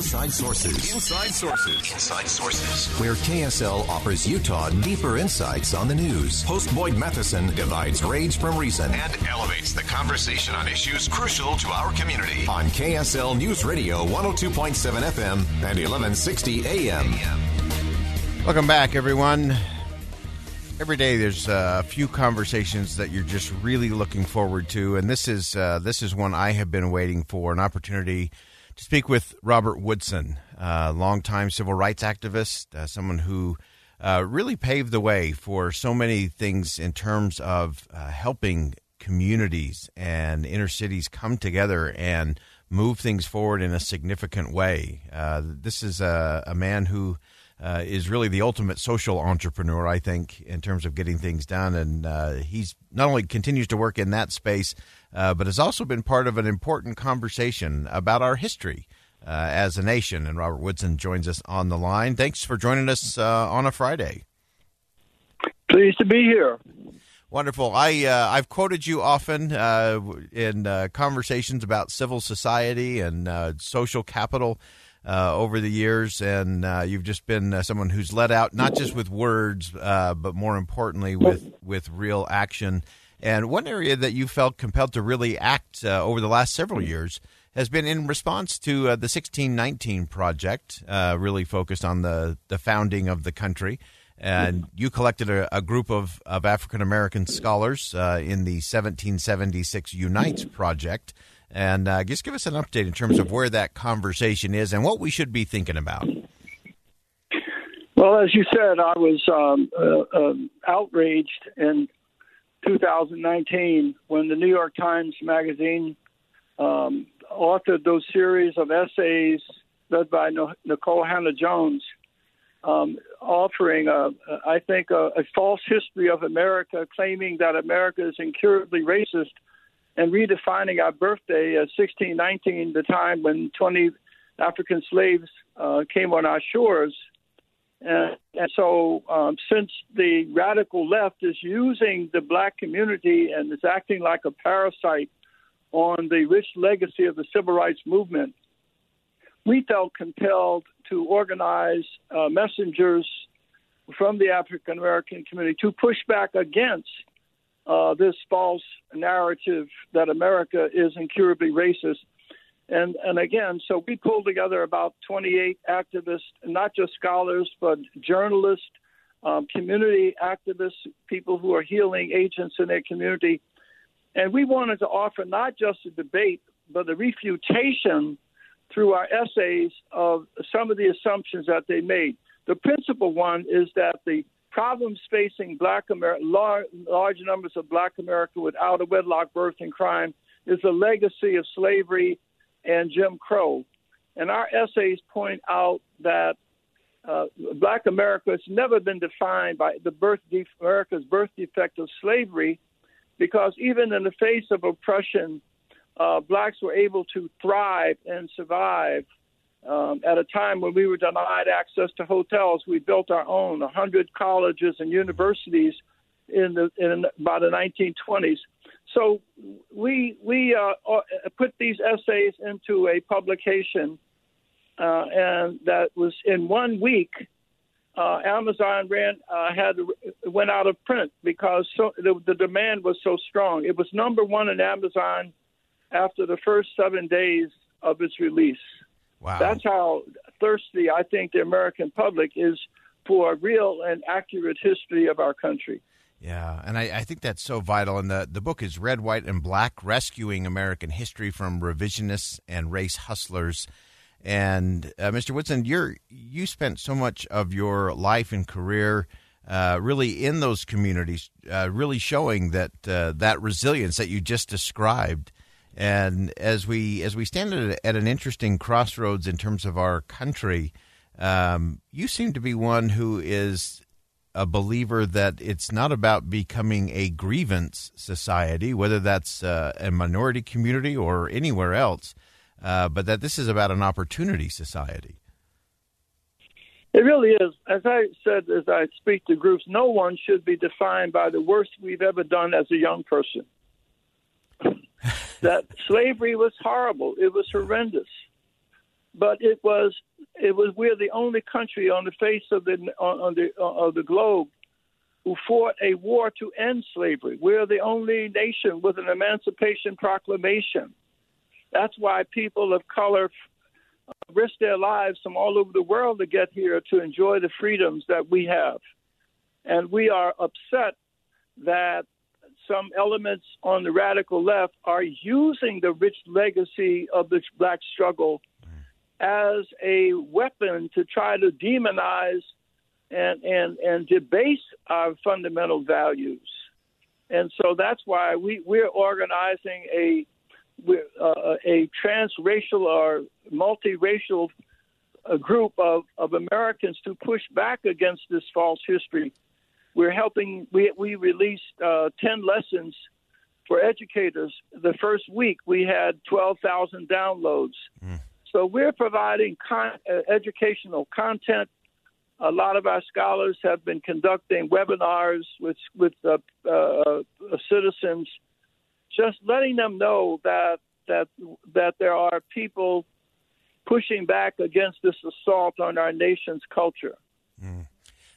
Inside Sources. Inside Sources. Inside Sources. Where KSL offers Utah deeper insights on the news. Host Boyd Matheson divides rage from reason and elevates the conversation on issues crucial to our community. On KSL News Radio 102.7 FM and 1160 AM. Welcome back, everyone. Every day, there's uh, a few conversations that you're just really looking forward to, and this is uh, this is one I have been waiting for an opportunity speak with Robert Woodson, uh, longtime civil rights activist, uh, someone who uh, really paved the way for so many things in terms of uh, helping communities and inner cities come together and move things forward in a significant way. Uh, this is a, a man who uh, is really the ultimate social entrepreneur, I think, in terms of getting things done. And uh, he's not only continues to work in that space, uh, but has also been part of an important conversation about our history uh, as a nation. And Robert Woodson joins us on the line. Thanks for joining us uh, on a Friday. Pleased to be here. Wonderful. I uh, I've quoted you often uh, in uh, conversations about civil society and uh, social capital uh, over the years, and uh, you've just been someone who's led out not just with words, but more importantly with with real action. And one area that you felt compelled to really act over the last several years has been in response to the 1619 project, really focused on the the founding of the country and you collected a, a group of, of African American scholars uh, in the 1776 Unites project. And uh, just give us an update in terms of where that conversation is and what we should be thinking about. Well, as you said, I was um, uh, uh, outraged in 2019 when the New York Times Magazine um, authored those series of essays led by Nikole Hannah-Jones um, offering, a, I think, a, a false history of America, claiming that America is incurably racist, and redefining our birthday as 1619, the time when 20 African slaves uh, came on our shores. And, and so, um, since the radical left is using the black community and is acting like a parasite on the rich legacy of the civil rights movement, we felt compelled to organize uh, messengers from the African American community to push back against uh, this false narrative that America is incurably racist. And, and again, so we pulled together about 28 activists, not just scholars, but journalists, um, community activists, people who are healing agents in their community. And we wanted to offer not just a debate, but a refutation through our essays of some of the assumptions that they made. The principal one is that the problems facing black America, large, large numbers of black America with out of wedlock birth and crime, is a legacy of slavery and Jim Crow. And our essays point out that uh, black America has never been defined by the birth de- America's birth defect of slavery, because even in the face of oppression uh, blacks were able to thrive and survive. Um, at a time when we were denied access to hotels, we built our own 100 colleges and universities in the in by the 1920s. So we we uh, uh, put these essays into a publication, uh, and that was in one week. Uh, Amazon ran uh, had went out of print because so, the, the demand was so strong. It was number one in Amazon after the first seven days of its release. Wow. That's how thirsty I think the American public is for a real and accurate history of our country. Yeah, and I, I, think that's so vital. And the, the book is Red, White, and Black Rescuing American History from Revisionists and Race Hustlers. And uh, Mr. Woodson, you're, you spent so much of your life and career uh, really in those communities, uh, really showing that uh, that resilience that you just described And as we as we stand at, at an interesting crossroads in terms of our country, um, you seem to be one who is a believer that it's not about becoming a grievance society, whether that's uh, a minority community or anywhere else, uh, but that this is about an opportunity society. It really is. As I said, as I speak to groups, no one should be defined by the worst we've ever done as a young person. That slavery was horrible. It was horrendous. But it was it was we're the only country on the face of the on the uh, of the globe who fought a war to end slavery. We're the only nation with an Emancipation Proclamation. That's why people of color uh, risk their lives from all over the world to get here to enjoy the freedoms that we have. And we are upset that some elements on the radical left are using the rich legacy of the black struggle as a weapon to try to demonize and, and, and debase our fundamental values. And so that's why we, we're organizing a uh, a transracial or multiracial uh, group of, of Americans to push back against this false history. We're helping, we, we released uh, 10 lessons for educators. The first week, we had 12,000 downloads. Mm. So we're providing con- uh, educational content. A lot of our scholars have been conducting webinars with, with uh, uh, citizens just letting them know that that that there are people pushing back against this assault on our nation's culture.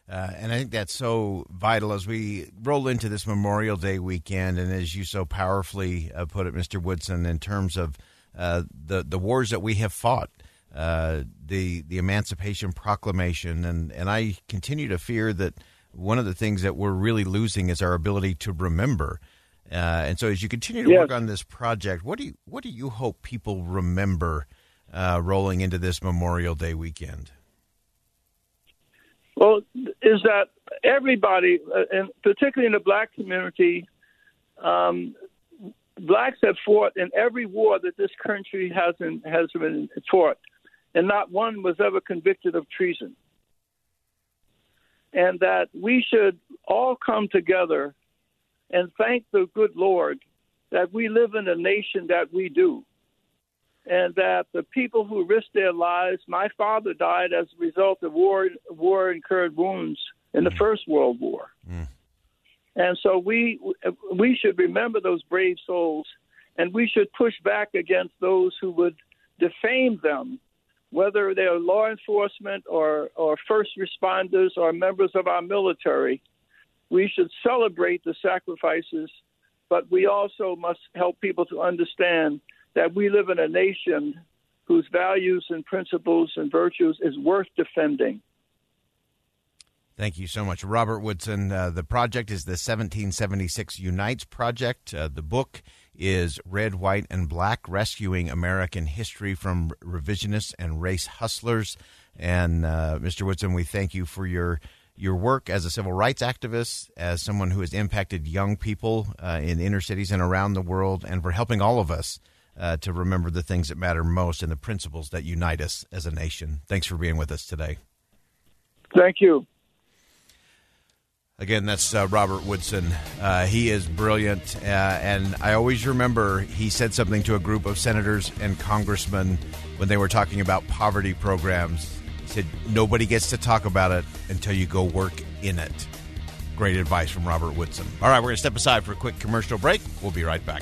Uh, and I think that's so vital as we roll into this Memorial Day weekend, and as you so powerfully uh, put it, Mr. Woodson, in terms of uh, the the wars that we have fought, uh, the the Emancipation Proclamation, and and I continue to fear that one of the things that we're really losing is our ability to remember. Uh, and so, as you continue to yes. work on this project, what do you what do you hope people remember uh, rolling into this Memorial Day weekend? Well, is that everybody, uh, and particularly in the black community, um, blacks have fought in every war that this country has been, has been fought, and not one was ever convicted of treason. And that we should all come together and thank the good Lord that we live in a nation that we do. And that the people who risked their lives, my father died as a result of war, war incurred wounds in the mm. First World War. Mm. And so we we should remember those brave souls, and we should push back against those who would defame them, whether they're law enforcement or, or first responders or members of our military we should celebrate the sacrifices, but we also must help people to understand that we live in a nation whose values and principles and virtues is worth defending. Thank you so much, Robert Woodson. Uh, the project is the 1776 Unites Project. Uh, the book is Red, White, and Black Rescuing American History from Revisionists and Race Hustlers. And uh, Mr. Woodson, we thank you for your your work as a civil rights activist, as someone who has impacted young people uh, in inner cities and around the world, and for helping all of us uh, to remember the things that matter most and the principles that unite us as a nation. Thanks for being with us today. Thank you. Again, that's uh, Robert Woodson. Uh, he is brilliant, uh, and I always remember he said something to a group of senators and congressmen when they were talking about poverty programs He said nobody gets to talk about it until you go work in it. Great advice from Robert Woodson. All right, we're going to step aside for a quick commercial break. We'll be right back.